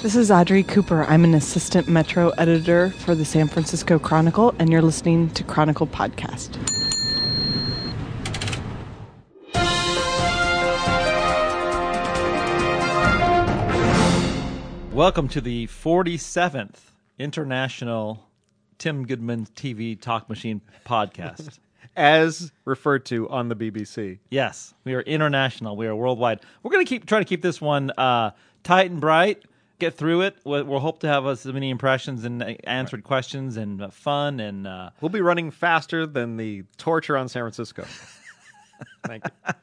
This is Audrey Cooper. I'm an assistant metro editor for the San Francisco Chronicle, and you're listening to Chronicle Podcast. Welcome to the 47th International Tim Goodman TV Talk Machine podcast. as referred to on the BBC. yes, we are international. We are worldwide. We're going to keep try to keep this one uh, tight and bright. Get through it. We'll, we'll hope to have as many impressions and uh, answered questions and uh, fun and uh, We'll be running faster than the torture on San Francisco. Thank you.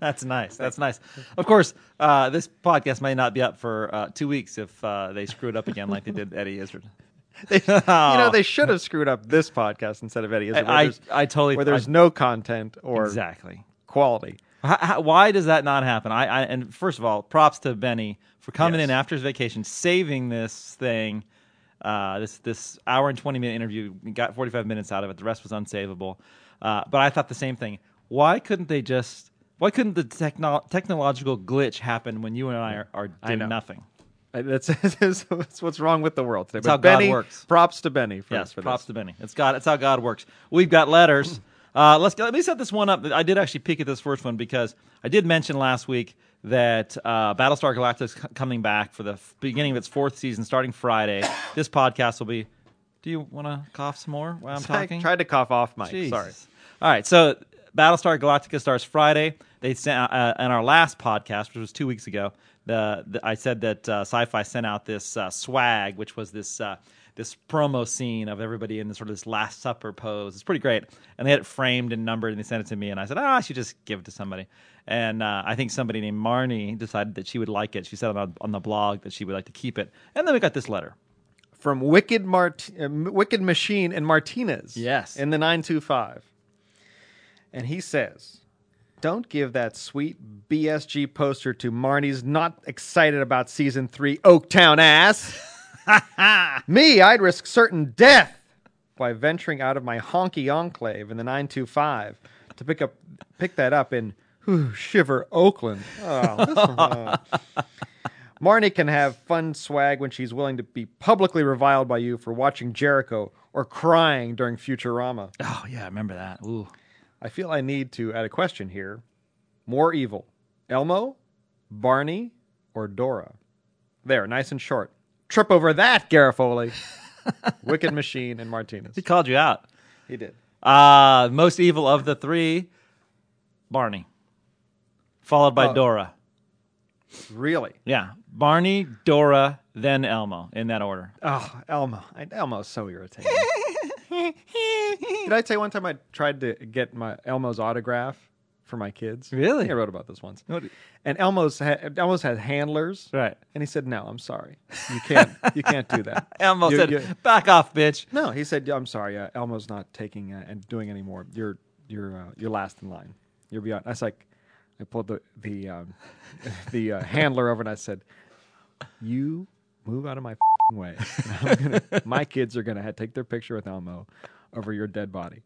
That's nice. That's nice. Of course, uh, this podcast may not be up for uh, two weeks if uh, they screw it up again, like they did Eddie Izzard. They, You know, they should have screwed up this podcast instead of Eddie. Izzard, where I, I totally where there's I- no content or exactly. quality. How, how, why does that not happen? I, I and first of all, props to Benny for coming Yes. in after his vacation, saving this thing. Uh, this this hour and twenty minute interview, we got forty five minutes out of it. The rest was unsavable. Uh, but I thought the same thing. Why couldn't they just? Why couldn't the techno- technological glitch happen when you and I are, are doing know. nothing? That's, that's, that's what's wrong with the world today. That's but how God works. props to Benny for, Yes, for props this. to Benny. It's God. It's how God works. We've got letters. Uh, let's let me set this one up. I did actually peek at this first one because I did mention last week that uh, Battlestar Galactica is c- coming back for the f- beginning of its fourth season, starting Friday. this podcast will be. Do you want to cough some more while I'm I talking? tried to cough off Mike. Jesus. Sorry. All right, so Battlestar Galactica starts Friday. They sent uh, in our last podcast, which was two weeks ago. The, the I said that uh, Sci-Fi sent out this uh, swag, which was this uh, this promo scene of everybody in this sort of this Last Supper pose. It's pretty great, and they had it framed and numbered, and they sent it to me, and I said, oh, I should just give it to somebody. And uh, I think somebody named Marnie decided that she would like it. She said on, on the blog that she would like to keep it, and then we got this letter. From Wicked Mart- uh, Wicked Machine and Martinez. Yes. In the 925. And he says, Don't give that sweet BSG poster to Marnie's not excited about season three Oaktown ass. Me, I'd risk certain death by venturing out of my honky enclave in the 925 to pick up pick that up in whew, Shiver, Oakland. Oh, oh. Marnie can have fun swag when she's willing to be publicly reviled by you for watching Jericho or crying during Futurama. Oh yeah, I remember that. Ooh. I feel I need to add a question here. More evil, Elmo, Barney, or Dora? There, nice and short. Trip over that, Garofoli. Wicked Machine and Martinez. He called you out. He did. Uh, most evil of the three, Barney. Followed by Oh. Dora. Really? Yeah. Barney, Dora, then Elmo in that order. Oh, Elmo. I, Elmo's so irritating. Did I tell you one time I tried to get my Elmo's autograph for my kids? Really? I wrote about this once. What- And Elmo's had, Elmo's had handlers. Right. And he said, "No, I'm sorry. You can't. you can't do that." Elmo You- said, you- back off, bitch. No, he said, "I'm sorry. Uh, Elmo's not taking uh, and doing anymore. You're you're uh, you're last in line. You're beyond." I was like, I pulled the the um, the uh, handler over and I said, "You move out of my fing way. I'm gonna, my kids are gonna take their picture with Elmo over your dead body."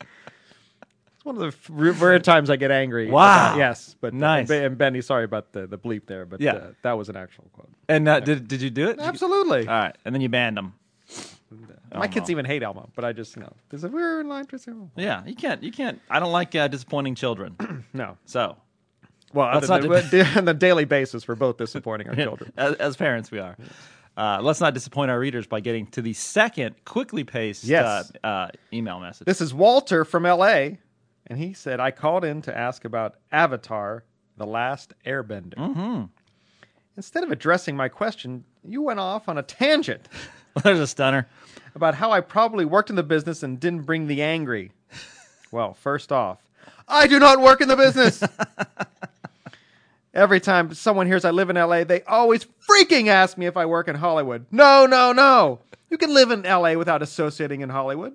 It's one of the rare times I get angry. Wow. about- yes, but Nice. And, and Benny, sorry about the the bleep there, but Yeah. uh, that was an actual quote. And uh, did, did you do it? Absolutely. All right. And then you banned him. my kids even hate Elmo, but I just you know they said we're in line for Elmo. Yeah. You can't. You can't. I don't like uh, disappointing children. No. So, Well, Let's not than, on the daily basis, we're both disappointing our children. as, as parents, we are. Uh, let's not disappoint our readers by getting to the second quickly paced Yes. uh, uh, email message. This is Walter from L.A., and he said, "I called in to ask about Avatar: The Last Airbender. Mm-hmm. Instead of addressing my question, you went off on a tangent There's a stunner. about how I probably worked in the business and didn't bring the angry. well, first off, I do not work in the business." Every time someone hears I live in LA, they always freaking ask me if I work in Hollywood. No, no, no. You can live in LA without associating in Hollywood.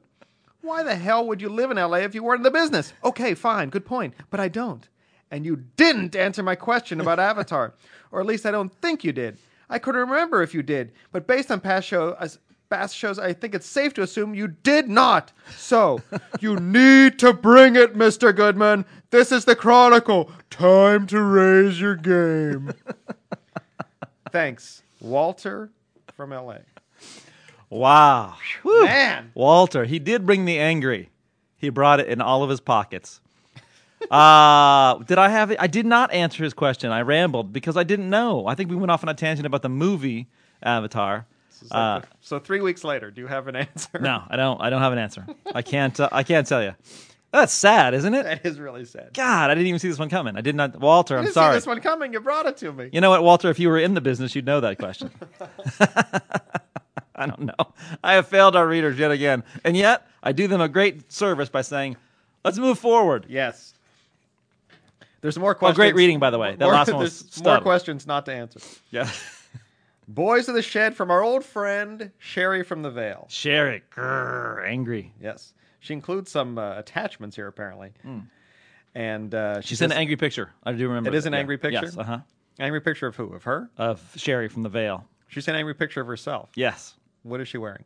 Why the hell would you live in LA if you weren't in the business? Okay, fine, good point. But I don't. And you didn't answer my question about Avatar. Or at least I don't think you did. I couldn't remember if you did. But based on past show, as past shows, I think it's safe to assume you did not. So, you need to bring it, Mr. Goodman. This is the Chronicle. Time to raise your game. Thanks, Walter from L.A. Wow. Whew. Man. Walter, he did bring the angry. He brought it in all of his pockets. uh, did I have it? I did not answer his question. I rambled because I didn't know. I think we went off on a tangent about the movie Avatar. Uh, so three weeks later, do you have an answer? no, I don't. I don't have an answer. I can't. Uh, I can't tell you. That's sad, isn't it? That is really sad. God, I didn't even see this one coming. I did not. Walter, I'm sorry. see this one coming. You brought it to me. You know what, Walter? If you were in the business, you'd know that question. I don't know. I have failed our readers yet again. And yet, I do them a great service by saying, let's move forward. Yes. There's more Oh, questions. great reading, by the way. That More- last one was there's more questions not to answer. Yeah. Boys of the Shed from our old friend Sherry from the Vale. Sherry, grrr, angry. Yes. She includes some uh, attachments here, apparently. And uh, She sent says- an angry picture. I do remember. It is an Yeah. angry picture? Yes. Uh huh. angry picture of who? Of her? Of Sherry from the Vale. She sent an angry picture of herself. Yes. What is she wearing?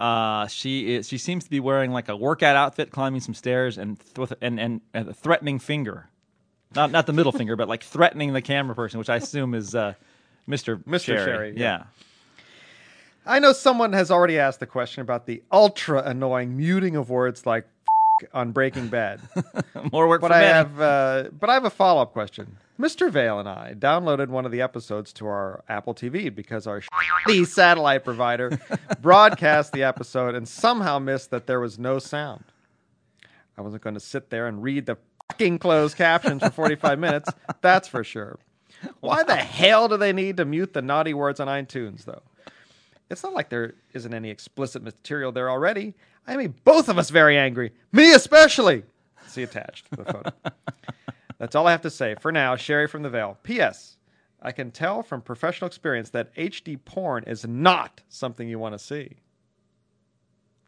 Uh, she is. She seems to be wearing like a workout outfit, climbing some stairs, and th- with and, and and a threatening finger, not not the middle finger, but like threatening the camera person, which I assume is uh, Mr. Mr. Sherry. Sherry, yeah. yeah. I know someone has already asked the question about the ultra annoying muting of words like on Breaking Bad. More work but I have uh, but I have a follow up question. Mr. Vale and I downloaded one of the episodes to our Apple TV because our shitty satellite provider broadcast the episode and somehow missed that there was no sound. I wasn't going to sit there and read the fucking closed captions for 45 minutes, that's for sure. Why the hell do they need to mute the naughty words on iTunes, though? It's not like there isn't any explicit material there already. I mean, both of us very angry. Me especially. See attached the photo. That's all I have to say for now. Sherry from the Vale. P.S. I can tell from professional experience that HD porn is not something you want to see.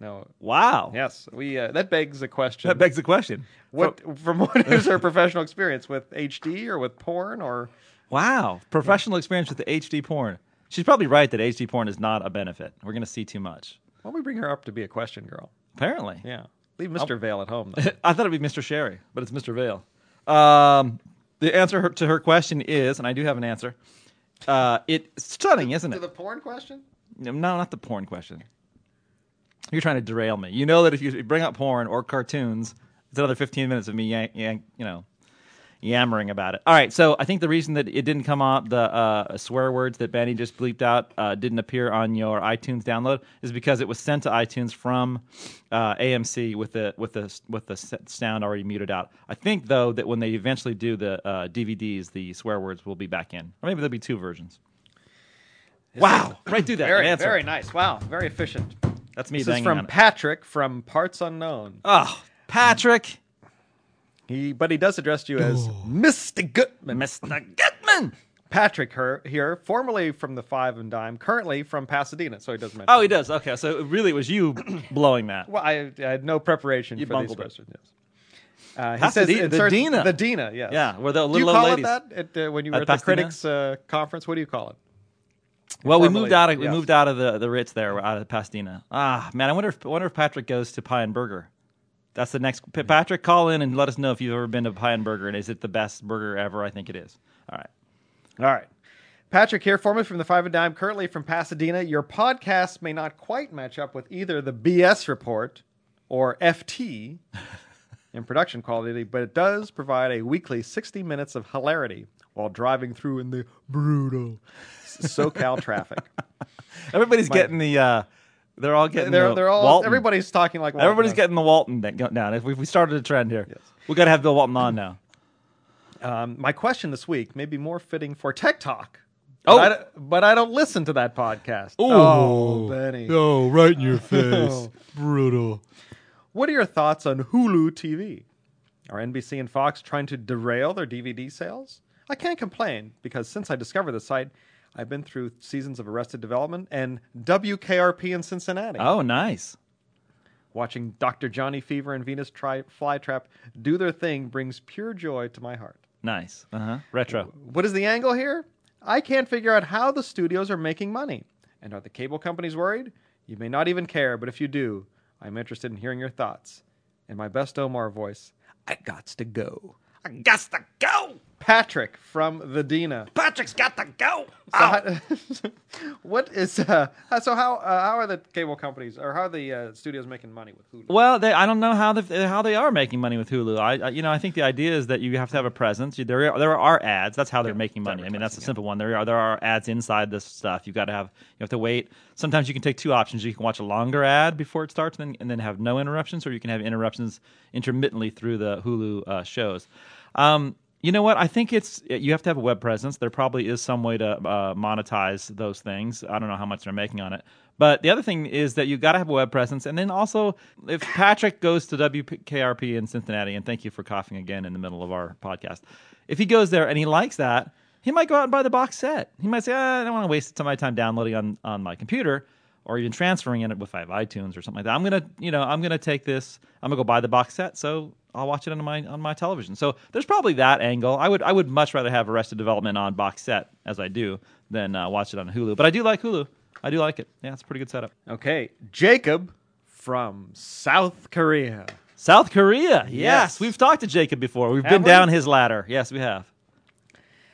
No. wow. Yes, we. Uh, that begs a question. That begs the question. what from what is her professional experience with HD or with porn or? Wow. Professional experience with the HD porn. She's probably right that HD porn is not a benefit. We're going to see too much. Why don't we bring her up to be a question girl? Apparently. Yeah. Leave Mr. Vale at home. Though. I thought it'd be Mr. Sherry, but it's Mr. Vale. Um, the answer her- to her question is, and I do have an answer. Uh, it's stunning, isn't it? to the porn question. No, not the porn question. You're trying to derail me. You know that if you bring up porn or cartoons, it's another 15 minutes of me, yank, yank, you know, yammering about it. All right, so I think the reason that it didn't come out, the uh, swear words that Benny just bleeped out, uh, didn't appear on your iTunes download, is because it was sent to iTunes from uh, AMC with the with the with the sound already muted out. I think though that when they eventually do the uh, DVDs, the swear words will be back in, or maybe there'll be two versions. Wow! Right through that. Very, answer. very nice. Wow, very efficient. That's me This is from on it. Patrick from Parts Unknown. Oh, Patrick, He, but he does address you as Mr. Gutman. Mr. Gutman. Patrick her, here, formerly from the Five and Dime, currently from Pasadena. So he does mention. Oh, he does. Okay, so really, it really was you blowing that. Well, I, I had no preparation You for these bungled it. questions. Yes. Uh, he Pasadena- says the inserts- Dina. The Dina, yes. Yeah, where the Do you little call ladies. it that at, uh, when you were At at, the Pasadena? critics uh, conference? What do you call it? Well, we Formerly, moved out. Of, we yes. moved out of the the Ritz there, out of Pasadena. Ah, man, I wonder if I wonder if Patrick goes to Pie and Burger. That's the next. Patrick, call in and let us know if you've ever been to Pie and Burger, and is it the best burger ever? I think it is. All right. All right. Patrick here, formerly from the Five and Dime, currently from Pasadena. Your podcast may not quite match up with either the BS report or FT in production quality, but it does provide a weekly 60 minutes of hilarity while driving through in the brutal SoCal traffic. Everybody's getting the. Uh, they're all getting. They're, the they're all, Walton. everybody's talking like Walton Everybody's does. getting the Walton thing down. If we, we started a trend here, yes. we got to have Bill Walton on now. Um, my question this week may be more fitting for Tech Talk. Oh. but I, don't- but I don't listen to that podcast. Oh, Benny. Oh, right in your face. Oh. Brutal. What are your thoughts on Hulu TV? Are NBC and Fox trying to derail their DVD sales? I can't complain because since I discovered the site, I've been through seasons of Arrested Development and WKRP in Cincinnati. Oh, nice. Watching Dr. Johnny Fever and Venus Tri- Flytrap do their thing brings pure joy to my heart. Nice. Uh huh. Retro. What is the angle here? I can't figure out how the studios are making money. And are the cable companies worried? You may not even care, but if you do, I'm interested in hearing your thoughts. In my best Omar voice, I gots to go. I got to go. Patrick from the Dina. Patrick's got to go. So how- what is uh, so how uh, how are the cable companies or how are the uh, studios making money with Hulu? Well, they, I don't know how the, how they are making money with Hulu. I, I you know I think the idea is that you have to have a presence. You- There are, there are ads. That's how they're making money. I mean that's a simple one. There are there are ads inside this stuff. You've got to have you have to wait. Sometimes you can take two options. You can watch a longer ad before it starts and then, and then have no interruptions, or you can have interruptions intermittently through the Hulu uh, shows. Um, you know what? I think it's you have to have a web presence. There probably is some way to uh, monetize those things. I don't know how much they're making on it. But the other thing is that you got to have a web presence, and then also if Patrick goes to WKRP in Cincinnati, and thank you for coughing again in the middle of our podcast, if he goes there and he likes that, he might go out and buy the box set. He might say, ah, "I don't want to waste some of my time downloading on on my computer." Or even transferring it have iTunes or something like that. I'm gonna, you know, I'm gonna take this. I'm gonna go buy the box set, so I'll watch it on my on my television. So there's probably that angle. I would I would much rather have Arrested Development on box set as I do than uh, watch it on Hulu. But I do like Hulu. I do like it. Yeah, it's a pretty good setup. Okay, Jacob from South Korea. South Korea. Yes, Yes. we've talked to Jacob before. We've Have been we? down his ladder. Yes, we have.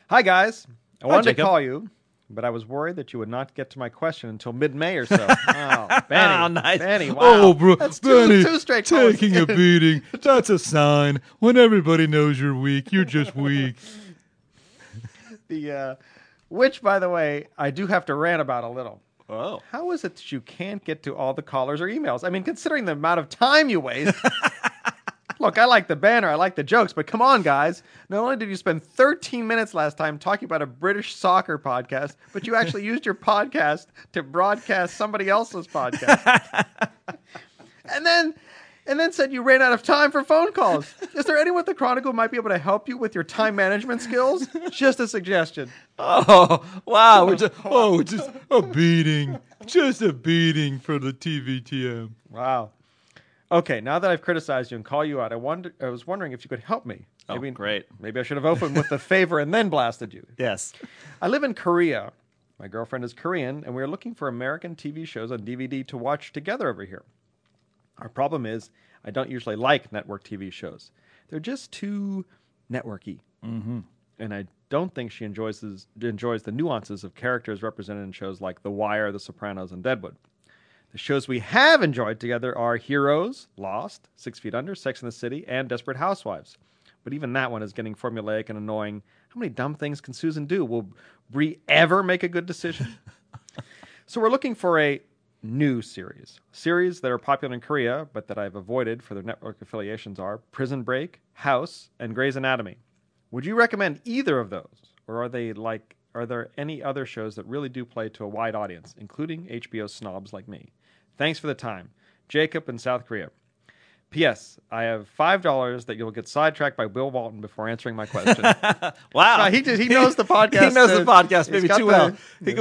Hi guys, I wanted to Jacob. call you, but I was worried that you would not get to my question until mid-May or so. oh, Benny, Oh, nice. Benny, wow. Oh, bro, That's two, Benny, two straight taking a beating. That's a sign. When everybody knows you're weak, you're just weak. the uh, which, by the way, I do have to rant about a little. Oh. How is it that you can't get to all the callers or emails? I mean, considering the amount of time you waste. Look, I like the banner, I like the jokes, but come on, guys. Not only did you spend 13 minutes last time talking about a British soccer podcast, but you actually used your podcast to broadcast somebody else's podcast. and then and then said you ran out of time for phone calls. Is there anyone at the Chronicle might be able to help you with your time management skills? Just a suggestion. Oh, wow. We're just, Oh, just a beating. Just a beating for the TVTM. Wow. Okay, now that I've criticized you and call you out, I wonder I was wondering if you could help me. Oh, great. Maybe I should have opened with the favor and then blasted you. yes. I live in Korea. My girlfriend is Korean, and we are looking for American TV shows on DVD to watch together over here. Our problem is, I don't usually like network TV shows. They're just too networky. Mm-hmm. And I don't think she enjoys, enjoys the nuances of characters represented in shows like The Wire, The Sopranos, and Deadwood. The shows we have enjoyed together are Heroes, Lost, Six Feet Under, Sex and the City, and Desperate Housewives. But even that one is getting formulaic and annoying. How many dumb things can Susan do? Will Brie ever make a good decision? so we're looking for a new series. Series that are popular in Korea, but that I've avoided for their network affiliations are Prison Break, House, and Grey's Anatomy. Would you recommend either of those? Or are they like are there any other shows that really do play to a wide audience, including HBO snobs like me? Thanks for the time. Jacob in South Korea. P.S. I have five dollars that you'll get sidetracked by Bill Walton before answering my question. Wow. Uh, he just- he knows the podcast, he knows the uh, podcast maybe too the- well.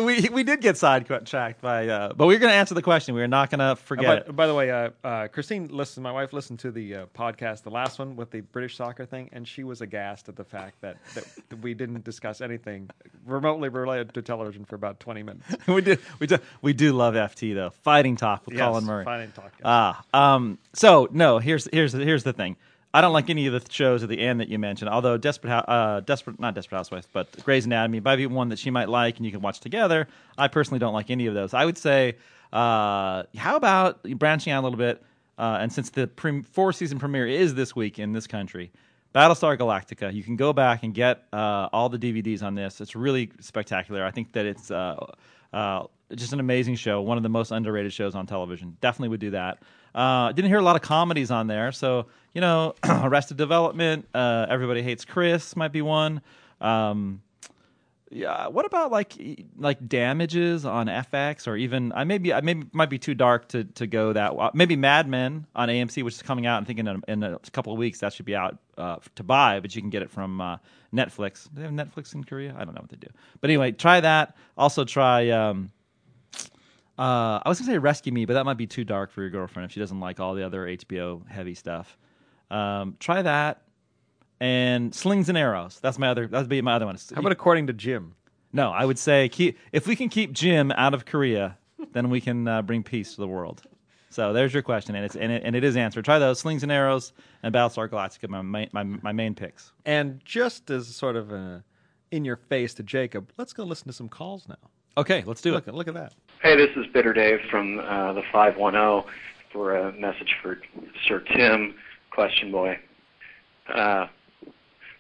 We, we did get sidetracked by, uh, but we're going to answer the question. We're not going to forget by, by the way, uh, uh, Christine listened. My wife listened to the uh, podcast, the last one with the British soccer thing, and she was aghast at the fact that, that we didn't discuss anything remotely related to television for about twenty minutes. we do, we do, we do love FT though. Fighting talk with Yes, Colin Murray. Fighting talk, yes. Ah, um. So no, here's here's here's the thing. I don't like any of the shows at the end that you mentioned. Although Desperate, uh, Desperate, not Desperate Housewives, but Grey's Anatomy might be one that she might like, and you can watch together. I personally don't like any of those. I would say, uh, how about branching out a little bit? Uh, and since the pre- four season premiere is this week in this country, Battlestar Galactica, you can go back and get uh, all the DVDs on this. It's really spectacular. I think that it's uh, uh, just an amazing show, one of the most underrated shows on television. Definitely would do that. Uh, didn't hear a lot of comedies on there, so you know, Arrested Development, uh, Everybody Hates Chris might be one. Um, yeah, what about like like damages on FX or even I maybe I maybe might be too dark to to go that wa- maybe Mad Men on AMC which is coming out I think in a, in a couple of weeks that should be out uh, to buy but you can get it from uh, Netflix. Do they have Netflix in Korea? I don't know what they do. But anyway, try that. Also try um uh, I was gonna say Rescue Me, but that might be too dark for your girlfriend if she doesn't like all the other HBO heavy stuff. Um, try that and Slings and Arrows. That's my other. That'd be my other one. How about according to Jim? No, I would say keep if we can keep Jim out of Korea, then we can uh, bring peace to the world. So there's your question, and it's and it, and it is answered. Try those slings and arrows and Battlestar Galactica, my main, my my main picks. And just as sort of a in your face to Jacob, let's go listen to some calls now. Okay, let's do Look, it. look at that. Hey, this is Bitter Dave from uh, the 510 for a message for Sir Tim, question boy. Uh,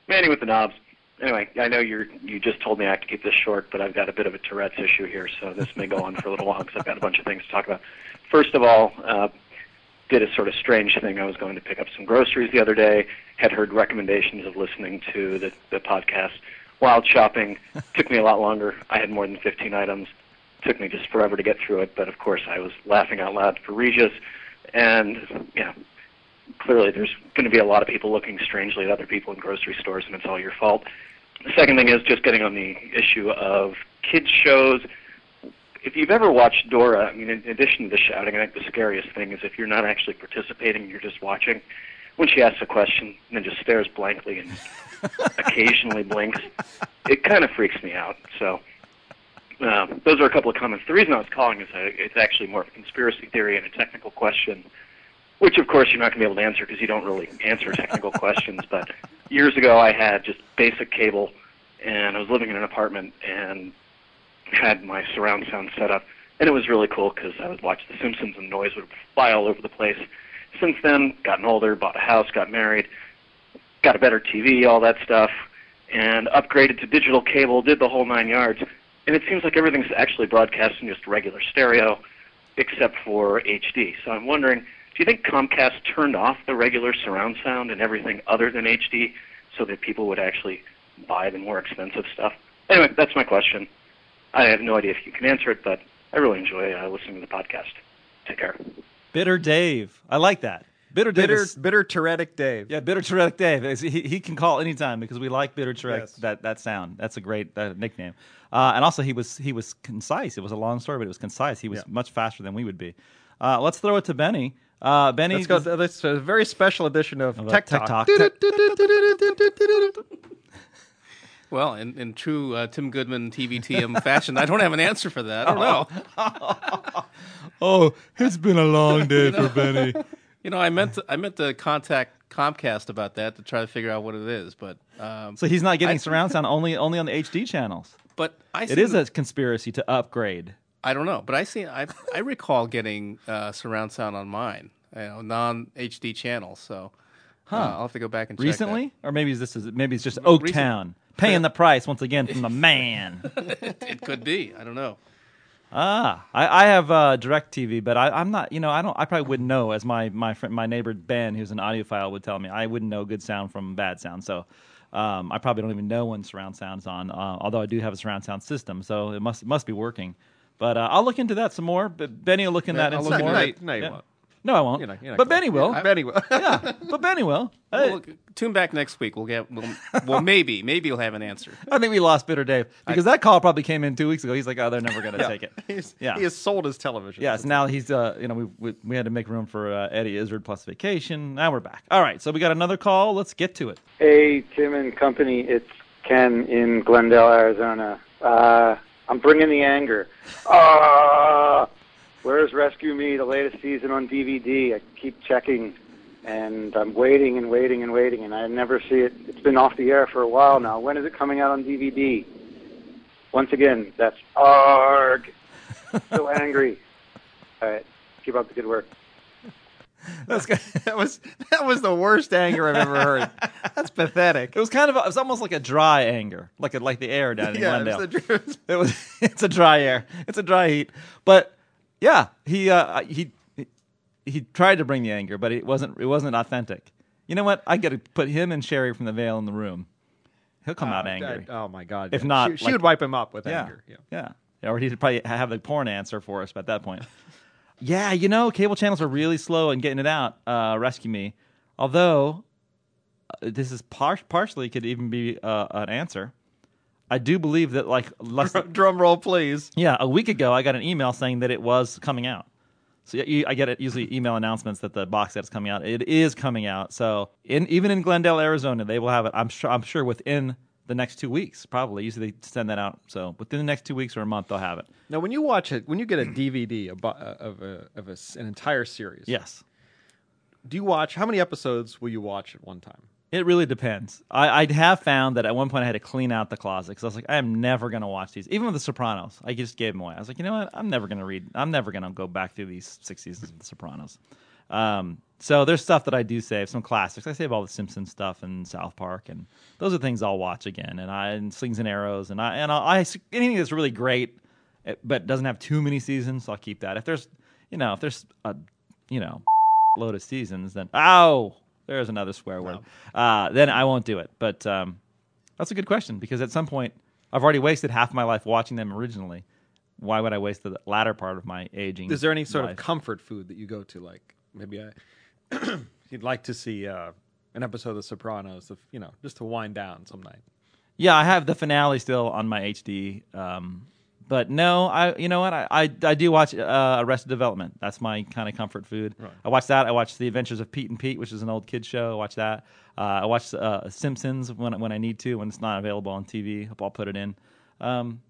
Manny with the knobs. Anyway, I know you're you just told me I have to keep this short, but I've got a bit of a Tourette's issue here, so this may go on for a little while because I've got a bunch of things to talk about. First of all, uh, did a sort of strange thing. I was going to pick up some groceries the other day, had heard recommendations of listening to the, the podcast. Wild shopping took me a lot longer. I had more than 15 items. Took me just forever to get through it, but of course I was laughing out loud for Regis. And yeah, clearly there's going to be a lot of people looking strangely at other people in grocery stores, and it's all your fault. The second thing is just getting on the issue of kids shows. If you've ever watched Dora, I mean, in addition to the shouting, I think the scariest thing is if you're not actually participating, you're just watching. When she asks a question and then just stares blankly and occasionally blinks, it kind of freaks me out. So uh, those are a couple of comments. The reason I was calling is that it's actually more of a conspiracy theory and a technical question which of course you're not going to be able to answer because you don't really answer technical questions. But years ago, I had just basic cable, and I was living in an apartment and had my surround sound set up, and it was really cool because I would watch The Simpsons and noise would fly all over the place. Since then, gotten older, bought a house, got married, got a better TV, all that stuff, and upgraded to digital cable, did the whole nine yards. And it seems like everything's actually broadcasting just regular stereo, except for HD. So I'm wondering do you think Comcast turned off the regular surround sound and everything other than HD so that people would actually buy the more expensive stuff? Anyway, that's my question. I have no idea if you can answer it, but I really enjoy uh, listening to the podcast. Take care. Bitter Dave, I like that. Bitter Dave. Bitter, is- bitter Tourettic Dave. yeah, Bitter Tourettic Dave. He, he can call anytime because we like Bitter Tourettic. Yes. That that sound. That's a great uh, nickname. Uh, and also, he was he was concise. It was a long story, but it was concise. He was Yeah. much faster than we would be. Uh, let's throw it to Benny. Uh, Benny, Let's go. This is a very special edition of uh, Tech Tech Talk. Talk. Well, in, in true uh, Tim Goodman TVTM fashion, I don't have an answer for that. I don't know. Oh, it's been a long day for Benny. You know, I meant to, I meant to contact Comcast about that to try to figure out what it is, but um, So he's not getting I- surround sound only only on the HD channels. but I it is seen- a conspiracy to upgrade. I don't know, but I see I I recall getting uh, surround sound on mine, you know, non HD channels. So uh, I'll have to go back and check that. Recently, or maybe this is maybe it's just Oaktown paying the price once again from the man. It could be. I don't know. Ah, I, I have uh, Direct TV, but I, I'm not. You know, I don't. I probably wouldn't know, as my my friend, my neighbor Ben, who's an audiophile, would tell me. I wouldn't know good sound from bad sound. So, um, I probably don't even know when surround sound's on. Uh, although I do have a surround sound system, so it must must be working. But uh, I'll look into that some more. But Benny will look into that I'll in look some more. it. No, Yeah. Won't. No, I won't. You're not- you're not but going Benny will. Benny will. yeah, but Benny will. Hey, Well, tune back next week. We'll get. We'll, well, maybe, maybe you'll have an answer. I think we lost Bitter Dave because that call probably came in two weeks ago. He's like, "Oh, they're never going to take it." He's, Yeah. He has sold his television. Yes, now he's uh you know we we, we had to make room for uh, Eddie Izzard plus vacation. Now we're back. All right, so we got another call. Let's get to it. Hey, Tim and company. It's Ken in Glendale, Arizona. Uh, I'm bringing the anger. Uh, where's Rescue Me, the latest season on DVD? I keep checking, and I'm waiting and waiting and waiting, and I never see it. It's been off the air for a while now. When is it coming out on DVD? Once again, that's ARG. so angry. All right, keep up the good work. That's that was that was the worst anger I've ever heard. That's pathetic. It was kind of a, it was almost like a dry anger, like a, like the air down in yeah, Glendale. it's the, it was it's a dry air. It's a dry heat. But yeah, he uh, he he- tried to bring the anger, but it wasn't it wasn't authentic. You know what? I got to put him and Sherry from the Vale in the room. He'll come out angry. Oh my god! If yeah. not, she, she like- would wipe him up with yeah, anger. Yeah. yeah, Or he'd probably have the porn answer for us at that point. yeah, you know, cable channels are really slow in getting it out. Uh, Rescue Me, although uh, this is par- partially could even be uh, an answer. I do believe that like less than, Drum roll, please. yeah, a week ago I got an email saying that it was coming out. So yeah, you, I get it usually email announcements that the box set is coming out. It is coming out. So in even in Glendale, Arizona, they will have it. I'm sure. I'm sure within the next two weeks, probably. Usually they send that out. So within the next two weeks or a month, they'll have it. Now, when you watch it, when you get a DVD uh, of, a, of a an entire series, Yes. do you watch? How many episodes will you watch at one time? It really depends. I, I have found that at one point I had to clean out the closet because I was like, I am never going to watch these. Even with The Sopranos, I just gave them away. I was like, you know what? I'm never going to read. I'm never going to go back through these six seasons of The Sopranos. Um, so there's stuff that I do save, some classics. I save all the Simpsons stuff and South Park, and those are things I'll watch again. And I and Slings and Arrows, and I and I'll, I anything that's really great, eh, but doesn't have too many seasons, I'll keep that. If there's, you know, if there's a, you know, load of seasons, then ow, there's another swear word. Uh, then I won't do it. But um, that's a good question because at some point I've already wasted half my life watching them originally. Why would I waste the latter part of my aging? Is there any sort life? of comfort food that you go to? Like maybe I, you'd like to see uh, an episode of The Sopranos, of, you know, just to wind down some night. Yeah, I have the finale still on my HD. Um, but no, I you know what I I, I do watch uh, Arrested Development. That's my kind of comfort food. I watch that. I watch The Adventures of Pete and Pete, which is an old kid show. I watch that. Uh, I watch uh, Simpsons when when I need to when it's not available on TV. I'll put it in. Um,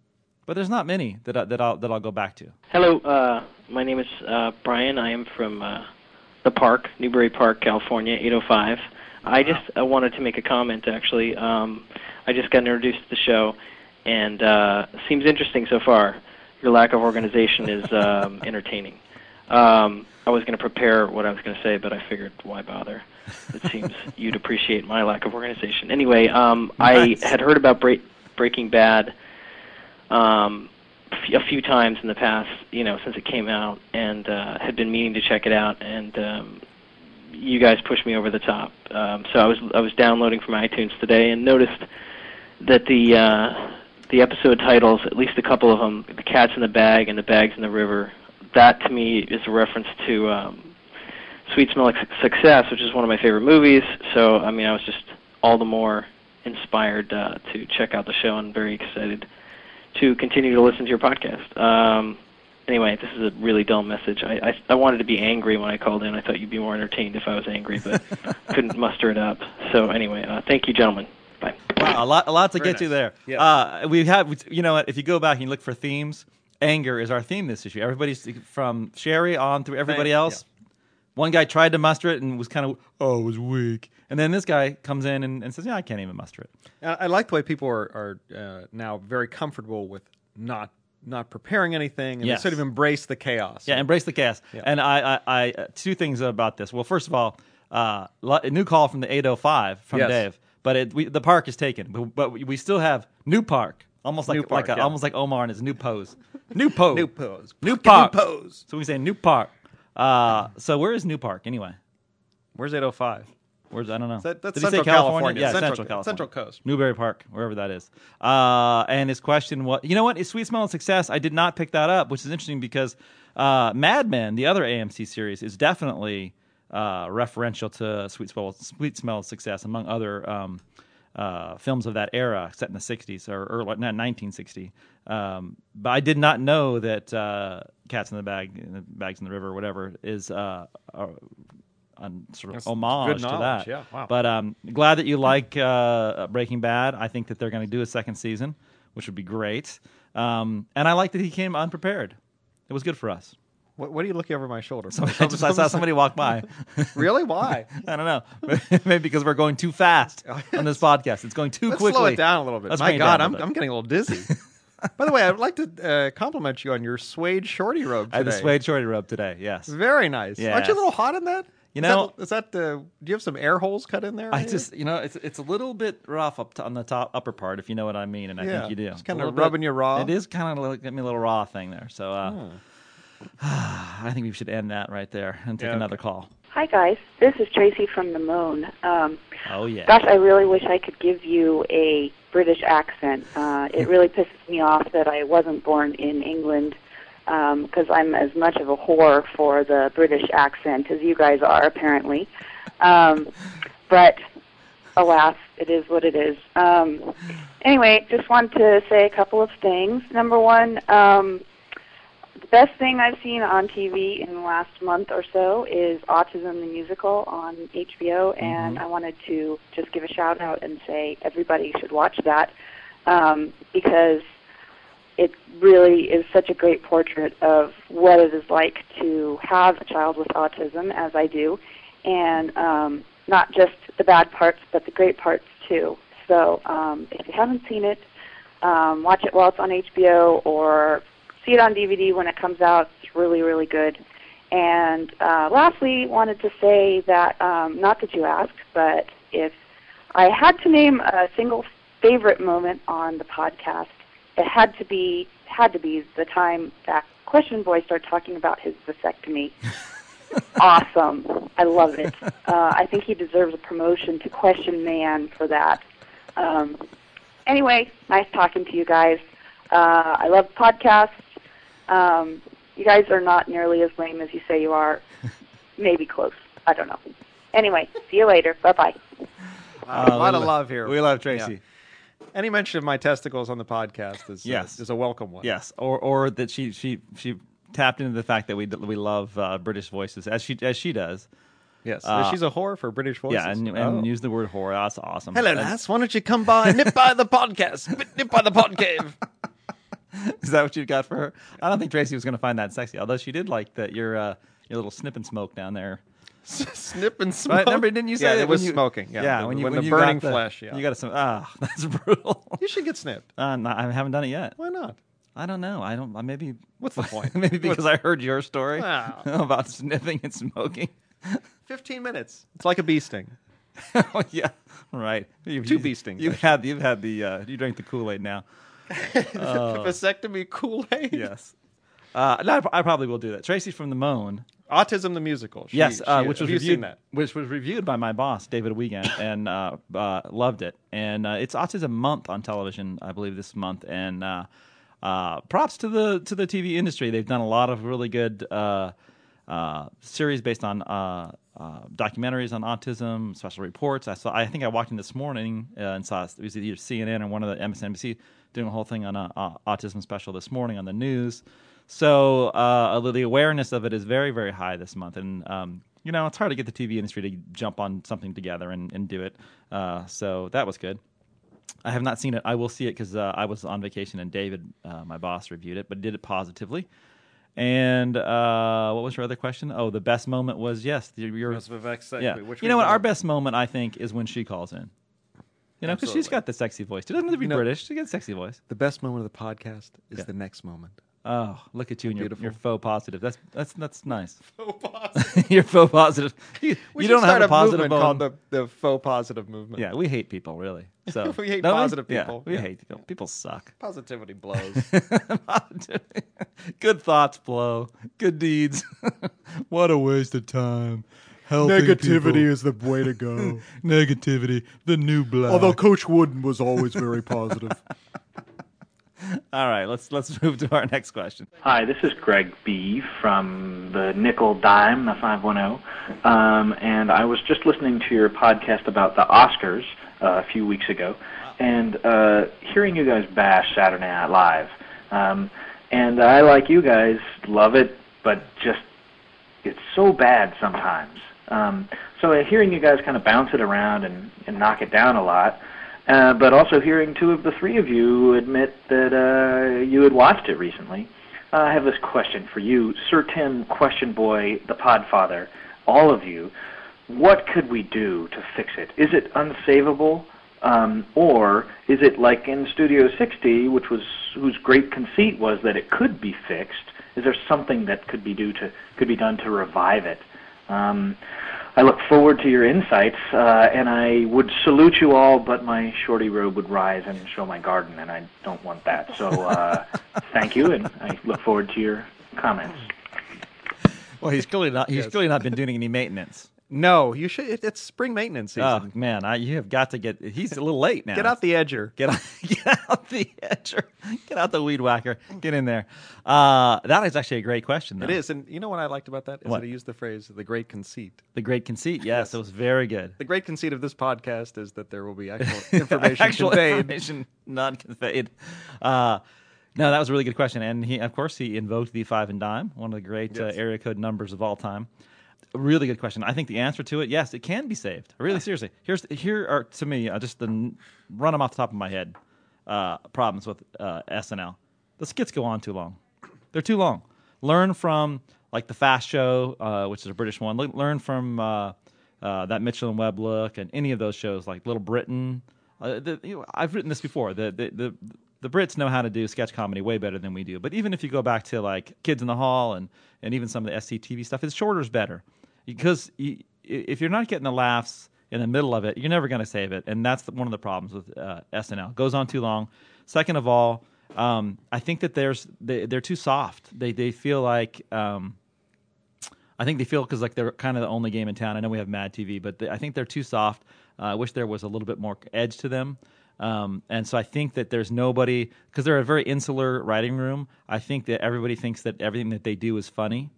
but there's not many that I, that I'll that I'll go back to. Hello, uh, my name is uh, Brian. I am from uh, the park, Newbury Park, California, 805. I just uh, wanted to make a comment, actually. Um, I just got introduced to the show, and uh, seems interesting so far. Your lack of organization is um, entertaining. Um, I was going to prepare what I was going to say, but I figured why bother? It seems you'd appreciate my lack of organization. Anyway, um, Nice. I had heard about Break Breaking Bad um, f- a few times in the past, you know, since it came out, and uh, had been meaning to check it out. And um, you guys pushed me over the top. Um, so I was I was downloading from iTunes today and noticed that the uh, the episode titles, at least a couple of them, "The Cat's in the Bag" and "The Bags in the River," that to me is a reference to um, Sweet Smell of Success, which is one of my favorite movies. So I mean, I was just all the more inspired uh, to check out the show and very excited to continue to listen to your podcast. Um, anyway, this is a really dull message. I, I I wanted to be angry when I called in. I thought you'd be more entertained if I was angry, but couldn't muster it up. So anyway, uh, thank you, gentlemen. Bye. Wow, a lot, a lot to Very get to there. Yeah. Uh, we have, you know what? If you go back and you look for themes, anger is our theme this issue. Everybody's from Sherry on through everybody else. One guy tried to muster it and was kind of, oh, it was weak. And then this guy comes in and, and says, yeah, I can't even muster it. I I like the way people are, are uh, now very comfortable with not not preparing anything and Yes. they sort of embrace the chaos. Yeah, embrace the chaos. Yeah. And I, I, I uh, two things about this. Well, first of all, uh, a new call from the 805 from Yes. Dave, but it, we, the park is taken. But, but we- still have new park, almost like New Park, like a, yeah. almost like Omar and his new pose. New pose. New pose. New Fucking park. New pose. So we say New Park. Uh, so where is New Park anyway? Where's 805? Where's I don't know. That, that's Did he say Central California. Yeah, Central, Central California. Central Coast. Newbury Park, wherever that is. Uh, and his question was, you know what? Is Sweet Smell of Success? I did not pick that up, which is interesting because uh, Mad Men, the other AMC series, is definitely uh, referential to Sweet Smell, Sweet Smell of Success, among other um, uh, films of that era, set in the '60s or early, not 1960. Um, but I did not know that uh, Cats in the Bag, in the Bags in the River, or whatever, is uh, a, a sort of That's homage to that. yeah, wow. But um, glad that you like uh, Breaking Bad. I think that they're going to do a second season, which would be great. Um, and I like that he came unprepared. It was good for us. What, what are you looking over my shoulder? So I just I saw somebody walk by. really? Why? I don't know. Maybe because we're going too fast on this podcast. It's going too Let's quickly. slow it down a little bit. Let's My God, a I'm. I'm getting a little dizzy. By the way, I'd like to uh, compliment you on your suede shorty robe I had today. the suede shorty robe today. Yes. Very nice. Aren't you a little hot in that? You Is know- that, is that uh, do you have some air holes cut in there? I maybe? just, you know, it's it's a little bit rough up to, on the top upper part, if you know what I mean, and I Yeah, think you do. it's kinda A little bit- rubbing you raw. It is kind of like, me a little raw thing there. So uh, Hmm. I think we should end that right there and take Yeah, another call. Hi guys, this is Tracy from the Moon. Um, Oh yeah. gosh, I really wish I could give you a British accent. Uh, it really pisses me off that I wasn't born in England because I'm as much of a whore for the British accent as you guys are, apparently. Um, but alas, it is what it is. Um, anyway, just wanted to say a couple of things. Number one, um, best thing I've seen on TV in the last month or so is Autism the Musical on HBO, and I wanted to just give a shout out and say everybody should watch that um, because it really is such a great portrait of what it is like to have a child with autism, as I do, and um, not just the bad parts, but the great parts too. So um, if you haven't seen it, um, watch it while it's on HBO or see it on DVD when it comes out. It's really, really good. And uh, lastly, wanted to say that um, not that you asked, but if I had to name a single favorite moment on the podcast, it had to be had to be the time that Question Boy started talking about his vasectomy. awesome, I love it. Uh, I think he deserves a promotion to Question Man for that. Um, anyway, nice talking to you guys. Uh, I love podcasts. Um, you guys are not nearly as lame as you say you are. Maybe close. I don't know. Anyway, see you later. Bye bye. Wow, a lot of love here. we love Tracy. Yeah. Any mention of my testicles on the podcast is uh, Yes. is a welcome one. Yes, or or that she she she tapped into the fact that we we love uh, British voices as she as she does. Yes. Uh, She's a whore for British voices. Yeah, and, and Oh. use the word whore. That's awesome. Hello, And- lass. Why don't you come by, nip by the podcast, nip by the pod cave. Is that what you got for her? I don't think Tracy was going to find that sexy, although she did like that your uh, your little snip and smoke down there. Snip and smoke. Right? Remember, didn't you say Yeah, that it was you- smoking. Yeah, yeah. the- when you when when the you burning the- flesh. Yeah, you got some. Ah, that's brutal. You should get snipped. Uh, no, I haven't done it yet. Why not? I don't know. I don't. Maybe. What's the point? maybe because I heard your story Wow. about sniffing and smoking. Fifteen minutes. It's like a bee sting. oh yeah, right. You, Two you- bee stings, You've had you've had the uh, you drank the Kool Aid now. Vasectomy Kool Aid. Yes. Uh, no, I, I probably will do that. Tracy from the Moan. Autism the musical. She- yes, uh, she- which was have you reviewed, seen that? which was reviewed by my boss David Wiegand and uh, uh, loved it. And uh, it's Autism Month on television, I believe, this month. And uh, uh, props to the to the TV industry. They've done a lot of really good uh, uh, series based on uh, uh, documentaries on autism, special reports. I saw. I think I walked in this morning uh, and saw it was either CNN or one of the MSNBC doing a whole thing on a, uh autism special this morning on the news. So uh, the awareness of it is very, very high this month, and um, you know it's hard to get the TV industry to jump on something together and, and do it. Uh, so that was good. I have not seen it. I will see it because uh, I was on vacation and David, uh, my boss, reviewed it, but did it positively. And uh, what was your other question? Oh, the best moment was yes, your, your vasectomy, yeah. which you know what? Our best moment, I think, is when she calls in. You know, because she's Absolutely. got the sexy voice. She doesn't have to be You know- British. She got a sexy voice. The best moment of the podcast is Yeah. the next moment. Oh, look at you and your, Beautiful. your faux positive. That's that's that's nice. Faux positive. You're faux positive. You, We you don't have a positive movement called the, the faux positive movement. Yeah, we hate people really. So We hate positive Yeah, people. we Yeah. hate people. People suck. Positivity blows. Good thoughts blow. Good deeds. What a waste of time. Helping Negativity people. is the way to go. Negativity, the new black. Although Coach Wooden was always very positive. All right, let's let's move to our next question. Hi, this is Greg B. from the Nickel Dime, the 510. Um, and I was just listening to your podcast about the Oscars uh, a few weeks ago and uh, hearing you guys bash Saturday Night Live. Um, and I, like you guys, love it, but just it's so bad sometimes. Um, so hearing you guys kind of bounce it around and, and knock it down a lot, uh, but also hearing two of the three of you admit that uh, you had watched it recently. Uh, I have this question for you, Sir Tim, Question Boy, the Podfather, all of you. What could we do to fix it? Is it unsavable, um, or is it like in Studio 60, which was whose great conceit was that it could be fixed? Is there something that could be do to could be done to revive it? Um, I look forward to your insights, uh, and I would salute you all, but my shorty robe would rise and show my garden, and I don't want that. So uh, thank you, and I look forward to your comments. Well, he's clearly not. He's Yes. clearly not been doing any maintenance. No, you should. It, it's spring maintenance season. Oh man, I, you have got to get. He's a little late now. Get out the edger. Get out, get out the edger. Get out the weed whacker. Get in there. Uh, that is actually a great question. Though. It is, and you know what I liked about that is What? that he used the phrase "the great conceit." the great conceit. Yes, it was very good. The great conceit of this podcast is that there will be actual information Actual conveyed. information not conveyed. Uh, No, that was a really good question, and he, of course, he invoked the five and dime, one of the great uh, area code numbers of all time. A really good question. I think the answer to it, yes, it can be saved. Really, seriously. Here's here are to me uh, just the run them off the top of my head. Uh, problems with uh, SNL. The skits go on too long. They're too long. Learn from like the Fast Show, uh, which is a British one. Le- learn from uh, uh, that Mitchell and Webb look, and any of those shows like Little Britain. Uh, the, you know, I've written this before. The, the the the Brits know how to do sketch comedy way better than we do. But even if you go back to like Kids in the Hall and and even some of the SCTV stuff, it's shorter is better because you, if you're not getting the laughs in the middle of it, you're never going to save it, and that's the, one of the problems with uh, SNL. It goes on too long. Second of all, um, I think that there's they, they're too soft. They they feel like. Um, I think they feel because like they're kind of the only game in town. I know we have Mad TV, but they, I think they're too soft. Uh, I wish there was a little bit more edge to them. Um, and so I think that there's nobody because they're a very insular writing room. I think that everybody thinks that everything that they do is funny.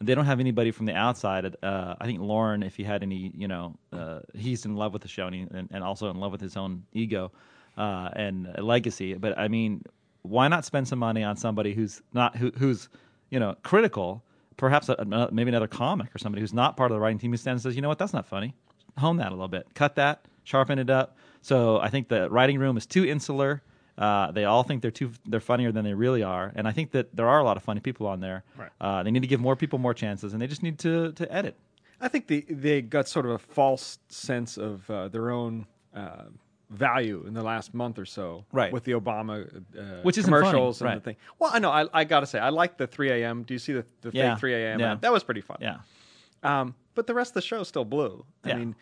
They don't have anybody from the outside. Uh, I think Lorne, if he had any, you know, uh, he's in love with the show and, he, and, and also in love with his own ego uh, and legacy. But I mean, why not spend some money on somebody who's not who, who's you know critical? Perhaps a- maybe another comic or somebody who's not part of the writing team who stands and says, you know what, that's not funny. Hone that a little bit, cut that, sharpen it up. So I think the writing room is too insular. Uh, they all think they're too they're funnier than they really are, and I think that there are a lot of funny people on there. Right. Uh, they need to give more people more chances, and they just need to to edit. I think they they got sort of a false sense of uh, their own uh, value in the last month or so, Right. With the Obama uh, Which funny, commercials and right. the thing. Well, I know. I, I got to say, I like the 3 a.m. Do you see the, the Yeah. fake 3 a.m. Yeah. That was pretty fun. Yeah. Um, but the rest of the show still blew. I Yeah. mean,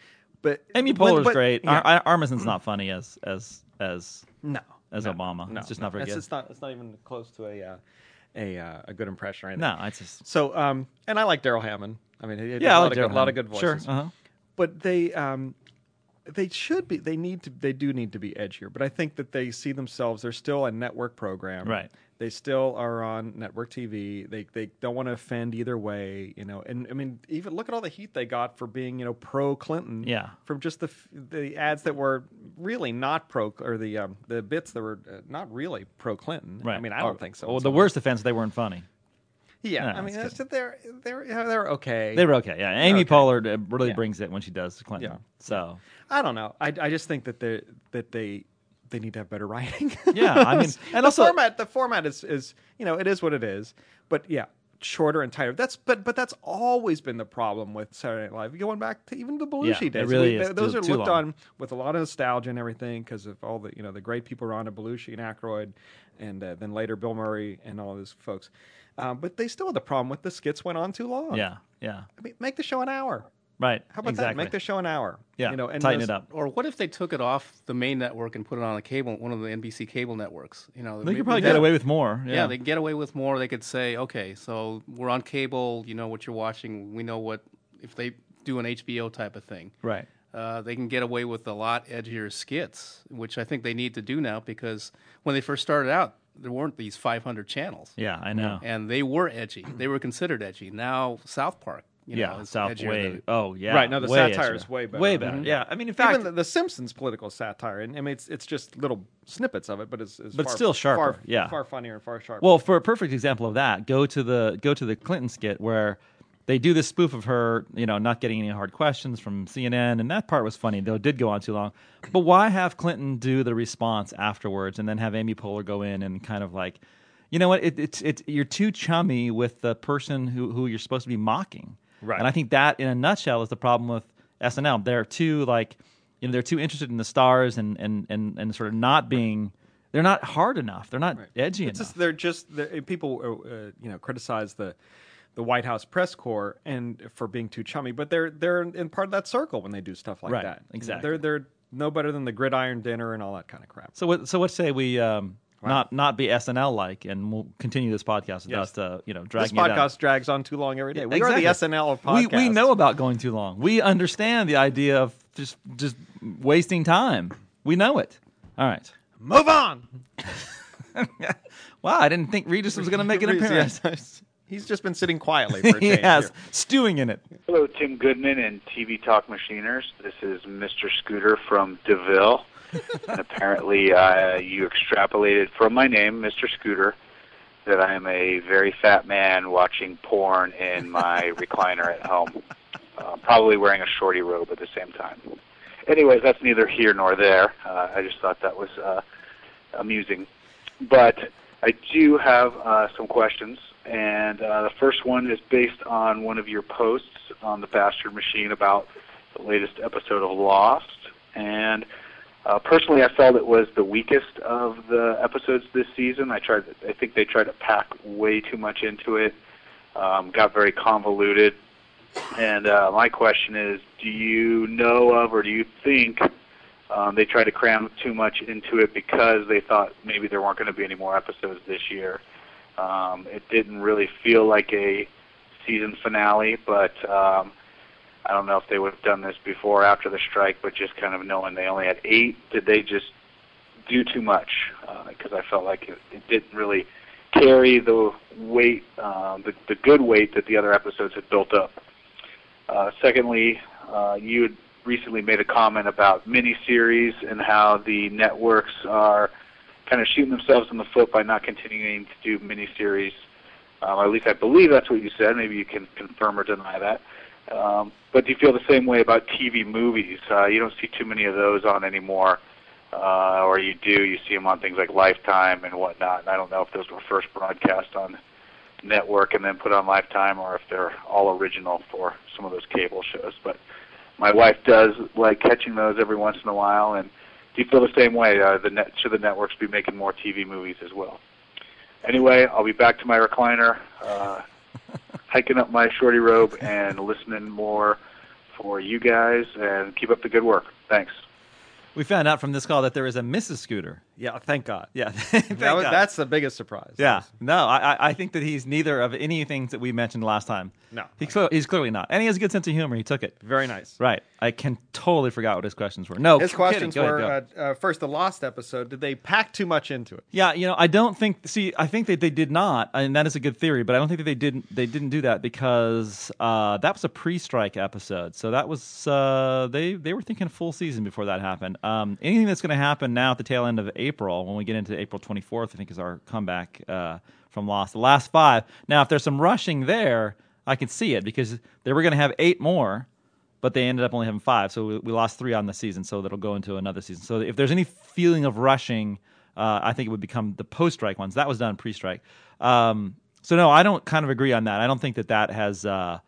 but Amy Poehler's but- great. yeah. Ar- Ar- Armisen's not funny as as as No, as no, Obama. No, it's just no. not very it's, good. It's not. It's not even close to a uh, a uh, a good impression right No, it's just so. Um, and I like Darrell Hammond. I mean, he Yeah, a, lot, like of good, Darrell lot of good Sure, uh-huh. But they um, they should be. They need to. They do need to be edgier. But I think that they see themselves. They're still a network program. Right. They still are on network TV. They they don't want to offend either way. You know. And I mean, even look at all the heat they got for being you know pro Clinton. Yeah. From just the the ads that were really not pro or the um, the bits that were uh, not really pro Clinton. right. I mean, I don't Or- think so. Well, the worst offense, they weren't funny. Yeah, No, I mean, that's, they're they're yeah, they're okay. They were okay. Yeah, Amy Okay. Poehler uh, really Yeah. brings it when she does Clinton. Yeah. So I don't know. I, I just think that they that they they need to have better writing. Yeah, I mean, and the also- format the format is is you know it is what it is. But yeah, shorter and tighter. That's but but that's always been the problem with Saturday Night Live. Going back to even the Belushi Yeah, it days, really We- those too- are too looked long. on with a lot of nostalgia and everything because of all the you know the great people around Belushi and Aykroyd, and uh, then later Bill Murray and all those folks. Um, but they still had the problem with the skits went on too long. yeah, yeah, I mean, make the show an hour. Right. How about exactly. that? Make the show an hour. Yeah, you know, and tighten those- it up. Or what if they took it off the main network and put it on a cable, one of the NBC cable networks? You know, They could probably that- get away with more. Yeah, Yeah. they can get away with more. They could say, okay, so we're on cable. You know what you're watching. We know what if they do an HBO type of thing. right. Uh, they can get away with a lot edgier skits, which I think they need to do now because when they first started out, there weren't these 500 channels. Yeah, I know. And they were edgy. They were considered edgy. Now South Park, you yeah, know, South edgier way. than- Oh yeah, Right, no, the way satire edgier. is way better. Way better. Mhm. Yeah, I mean, in fact, Even the, the Simpsons political satire, and I mean, it's it's just little snippets of it, but it's, it's But far, still sharper, far, yeah. far funnier and far sharper. Well, for a perfect example of that, go to the go to the Clinton skit where they do this spoof of her, you know, not getting any hard questions from CNN, and that part was funny, though it did go on too long. But why have Clinton do the response afterwards, and then have Amy Poehler go in and kind of like, you know what, it, it's it's you're too chummy with the person who who you're supposed to be mocking, Right. And I think that, in a nutshell, is the problem with SNL. They're too like, you know, they're too interested in the stars and and and, and sort of not being. They're not hard enough. They're not edgy it's enough. just they're just they're, people uh, uh, you know criticize the the White House press corps and for being too chummy, but they're they're in part of that circle when they do stuff like Right, that. Exactly. they're they're no better than the gridiron dinner and all that kind of crap. So what? So what say we um, not not be SNL like, and we'll continue this podcast Yes. without uh, you know This dragging it out. podcast drags on too long every day. We Exactly. are the SNL of We podcasts. we know about going too long. We understand the idea of just just wasting time. We know it. All right. Move on. Wow, I didn't think Regis was going to make an appearance. yes. He's just been sitting quietly for a he change. has here. stewing in it. Hello, Tim Goodman and TV Talk Machiners. This is Mr. Scooter from DeVille. And apparently, uh, you extrapolated from my name, Mr. Scooter, that I am a very fat man watching porn in my recliner at home, uh, probably wearing a shorty robe at the same time. Anyways, that's neither here nor there. Uh, I just thought that was uh, amusing. But I do have uh, some questions, and uh, the first one is based on one of your posts on the Bastard Machine about the latest episode of Lost. And uh, personally, I felt it was the weakest of the episodes this season. I tried. I think they tried to pack way too much into it. Um, got very convoluted. And uh, my question is, do you know of or do you think um, they tried to cram too much into it because they thought maybe there weren't going to be any more episodes this year? Um, it didn't really feel like a season finale, but um, I don't know if they would have done this before or after the strike, but just kind of knowing they only had eight, did they just do too much? Because I felt like it, it didn't really carry the weight, uh, the, the good weight that the other episodes had built up. Uh, secondly, uh, you had recently made a comment about miniseries and how the networks are kind of shooting themselves in the foot by not continuing to do miniseries. Um, at least I believe that's what you said. Maybe you can confirm or deny that. Um, but do you feel the same way about TV movies? Uh, you don't see too many of those on anymore, uh, or you do. You see them on things like Lifetime and whatnot. And I don't know if those were first broadcast on network and then put on Lifetime, or if they're all original for some of those cable shows. But my wife does like catching those every once in a while. And do you feel the same way? Uh, the net, should the networks be making more TV movies as well? Anyway, I'll be back to my recliner, uh, hiking up my shorty robe and listening more for you guys. And keep up the good work. Thanks. We found out from this call that there is a Mrs. Scooter. Yeah, thank God. Yeah, thank That was, God. that's the biggest surprise. Yeah, no, I, I- think that he's neither of any things that we mentioned last time. No. he's, clear, he's clearly not, and he has a good sense of humor. He took it very nice. Right, I can totally forgot what his questions were. No, His questions ahead, were go. uh, uh, first the Lost episode. Did they pack too much into it? Yeah, you know, I don't think. See, I think that they did not, and that is a good theory. But I don't think that they didn't. They didn't do that because uh, that was a pre-strike episode. So that was uh, they they were thinking full season before that happened. Um, anything that's going to happen now at the tail end of April, when we get into April 24th, I think is our comeback uh, from Lost. The last five. Now, if there's some rushing there, I can see it because they were going to have eight more but they ended up only having five, so we, we lost three on the season. So that'll go into another season. So if there's any feeling of rushing, uh, I think it would become the post-strike ones. That was done pre-strike. Um, so no, I don't kind of agree on that. I don't think that that has. Uh,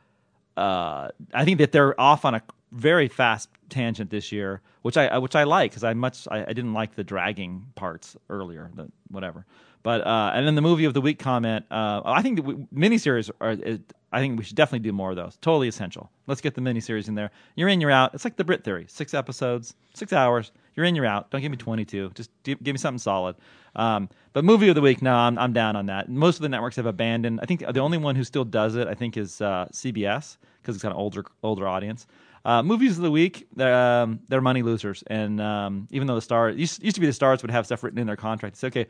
uh, I think that they're off on a very fast tangent this year, which I which I like because I much I, I didn't like the dragging parts earlier, the whatever. But uh, and then the movie of the week comment. Uh, I think that we, miniseries are. I think we should definitely do more of those. Totally essential. Let's get the miniseries in there. You're in, you're out. It's like the Brit theory: six episodes, six hours. You're in, you're out. Don't give me 22. Just give, give me something solid. Um, but movie of the week, no, I'm I'm down on that. Most of the networks have abandoned. I think the only one who still does it, I think, is uh, CBS because it's got an older older audience. Uh, movies of the week, um, they're money losers, and um, even though the stars used, used to be the stars would have stuff written in their contract, say, okay,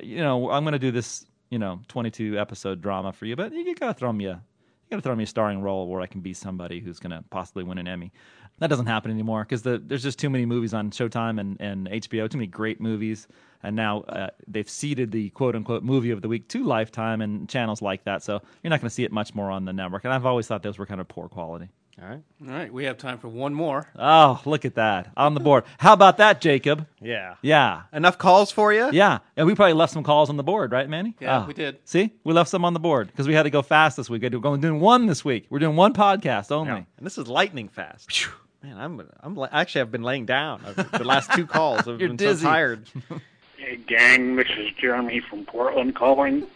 you know, I'm going to do this, you know, 22 episode drama for you, but you gotta throw me a, you gotta throw me a starring role where I can be somebody who's going to possibly win an Emmy. That doesn't happen anymore because the, there's just too many movies on Showtime and, and HBO, too many great movies, and now uh, they've ceded the quote unquote movie of the week to Lifetime and channels like that. So you're not going to see it much more on the network, and I've always thought those were kind of poor quality. All right. All right, we have time for one more. Oh, look at that on the board. How about that, Jacob? Yeah. Yeah. Enough calls for you? Yeah. And we probably left some calls on the board, right, Manny? Yeah, Oh. we did. See, we left some on the board because we had to go fast this week. We're only doing one this week. We're doing one podcast only. And this is lightning fast. Man, I'm I'm li- actually I've been laying down I've- the last two calls. I've You're been dizzy. so tired. Hey, gang, this is Jeremy from Portland calling.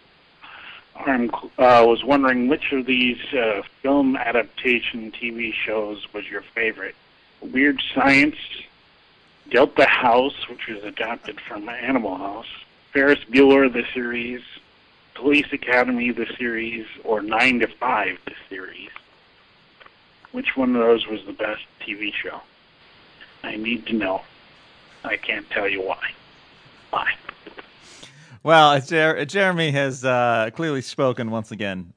I uh, was wondering which of these uh, film adaptation TV shows was your favorite? Weird Science, Delta House, which was adapted from Animal House, Ferris Bueller, the series, Police Academy, the series, or Nine to Five, the series. Which one of those was the best TV show? I need to know. I can't tell you why. Bye. Well, Jer- Jeremy has uh, clearly spoken once again.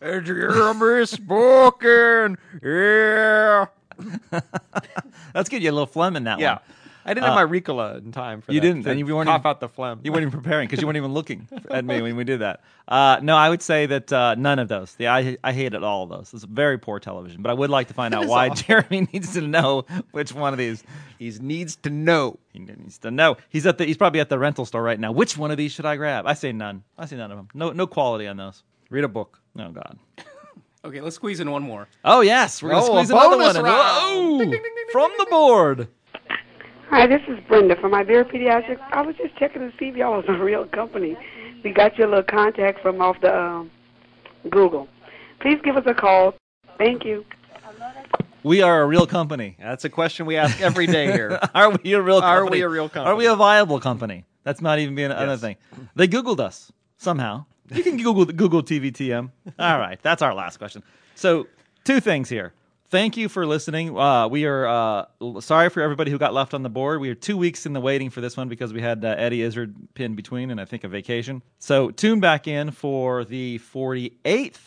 Jeremy spoken. Yeah. Let's get you a little phlegm in that one. Yeah. I didn't Uh, have my Ricola in time for you that, didn't, to and you weren't cough even, out the phlegm. You weren't even preparing because you weren't even looking at me when we did that. Uh, no, I would say that uh, none of those. The, I I hated all of those. It's very poor television. But I would like to find out why awful. Jeremy needs to know which one of these. He needs to know. He needs to know. He's at the. He's probably at the rental store right now. Which one of these should I grab? I say none. I say none of them. No no quality on those. Read a book. Oh God. Okay, let's squeeze in one more. Oh yes, we're gonna Oh, squeeze a another one. in. round. Whoa! from the board. Hi, this is Brenda from my Iberia Pediatrics. I was just checking to see if y'all was a real company. We got your little contact from off the um, Google. Please give us a call. Thank you. We are a real company. That's a question we ask every day here. are we a real? Are company? we a real company? Are we a viable company? That's not even being another Yes. thing. They Googled us somehow. You can Google Google TVTM. All right, that's our last question. So two things here. Thank you for listening. Uh, we are uh, sorry for everybody who got left on the board. We are two weeks in the waiting for this one because we had uh, Eddie Izzard pinned between and I think a vacation. So tune back in for the 48th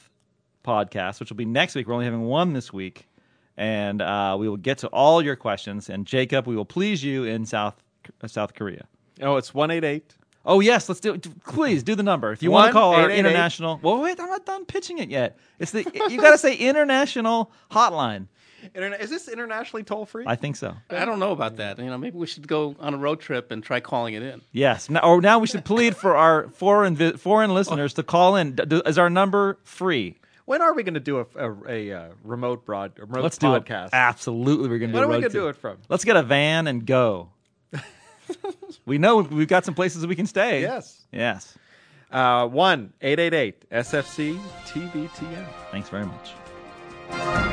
podcast, which will be next week. We're only having one this week, and uh, we will get to all your questions. And Jacob, we will please you in South South Korea. Oh, it's one eight eight. Oh yes, let's do it. Please do the number if you want to call our international. Well, wait, I'm not done pitching it yet. It's the you got to say international hotline. Interna- is this internationally toll free? I think so. I don't know about that. You know, maybe we should go on a road trip and try calling it in. Yes. Now, or now we should plead for our foreign vi- foreign listeners to call in. D- d- Is our number free? When are we going to do a, a, a, uh remote broad a remote Let's do it. podcast? Absolutely, we're going to. Where do are we gonna do it from? Let's get a van and go. We know we've got some places we can stay. Yes. Yes. Uh, one eight eight eight SFC TVTM. Thanks very much.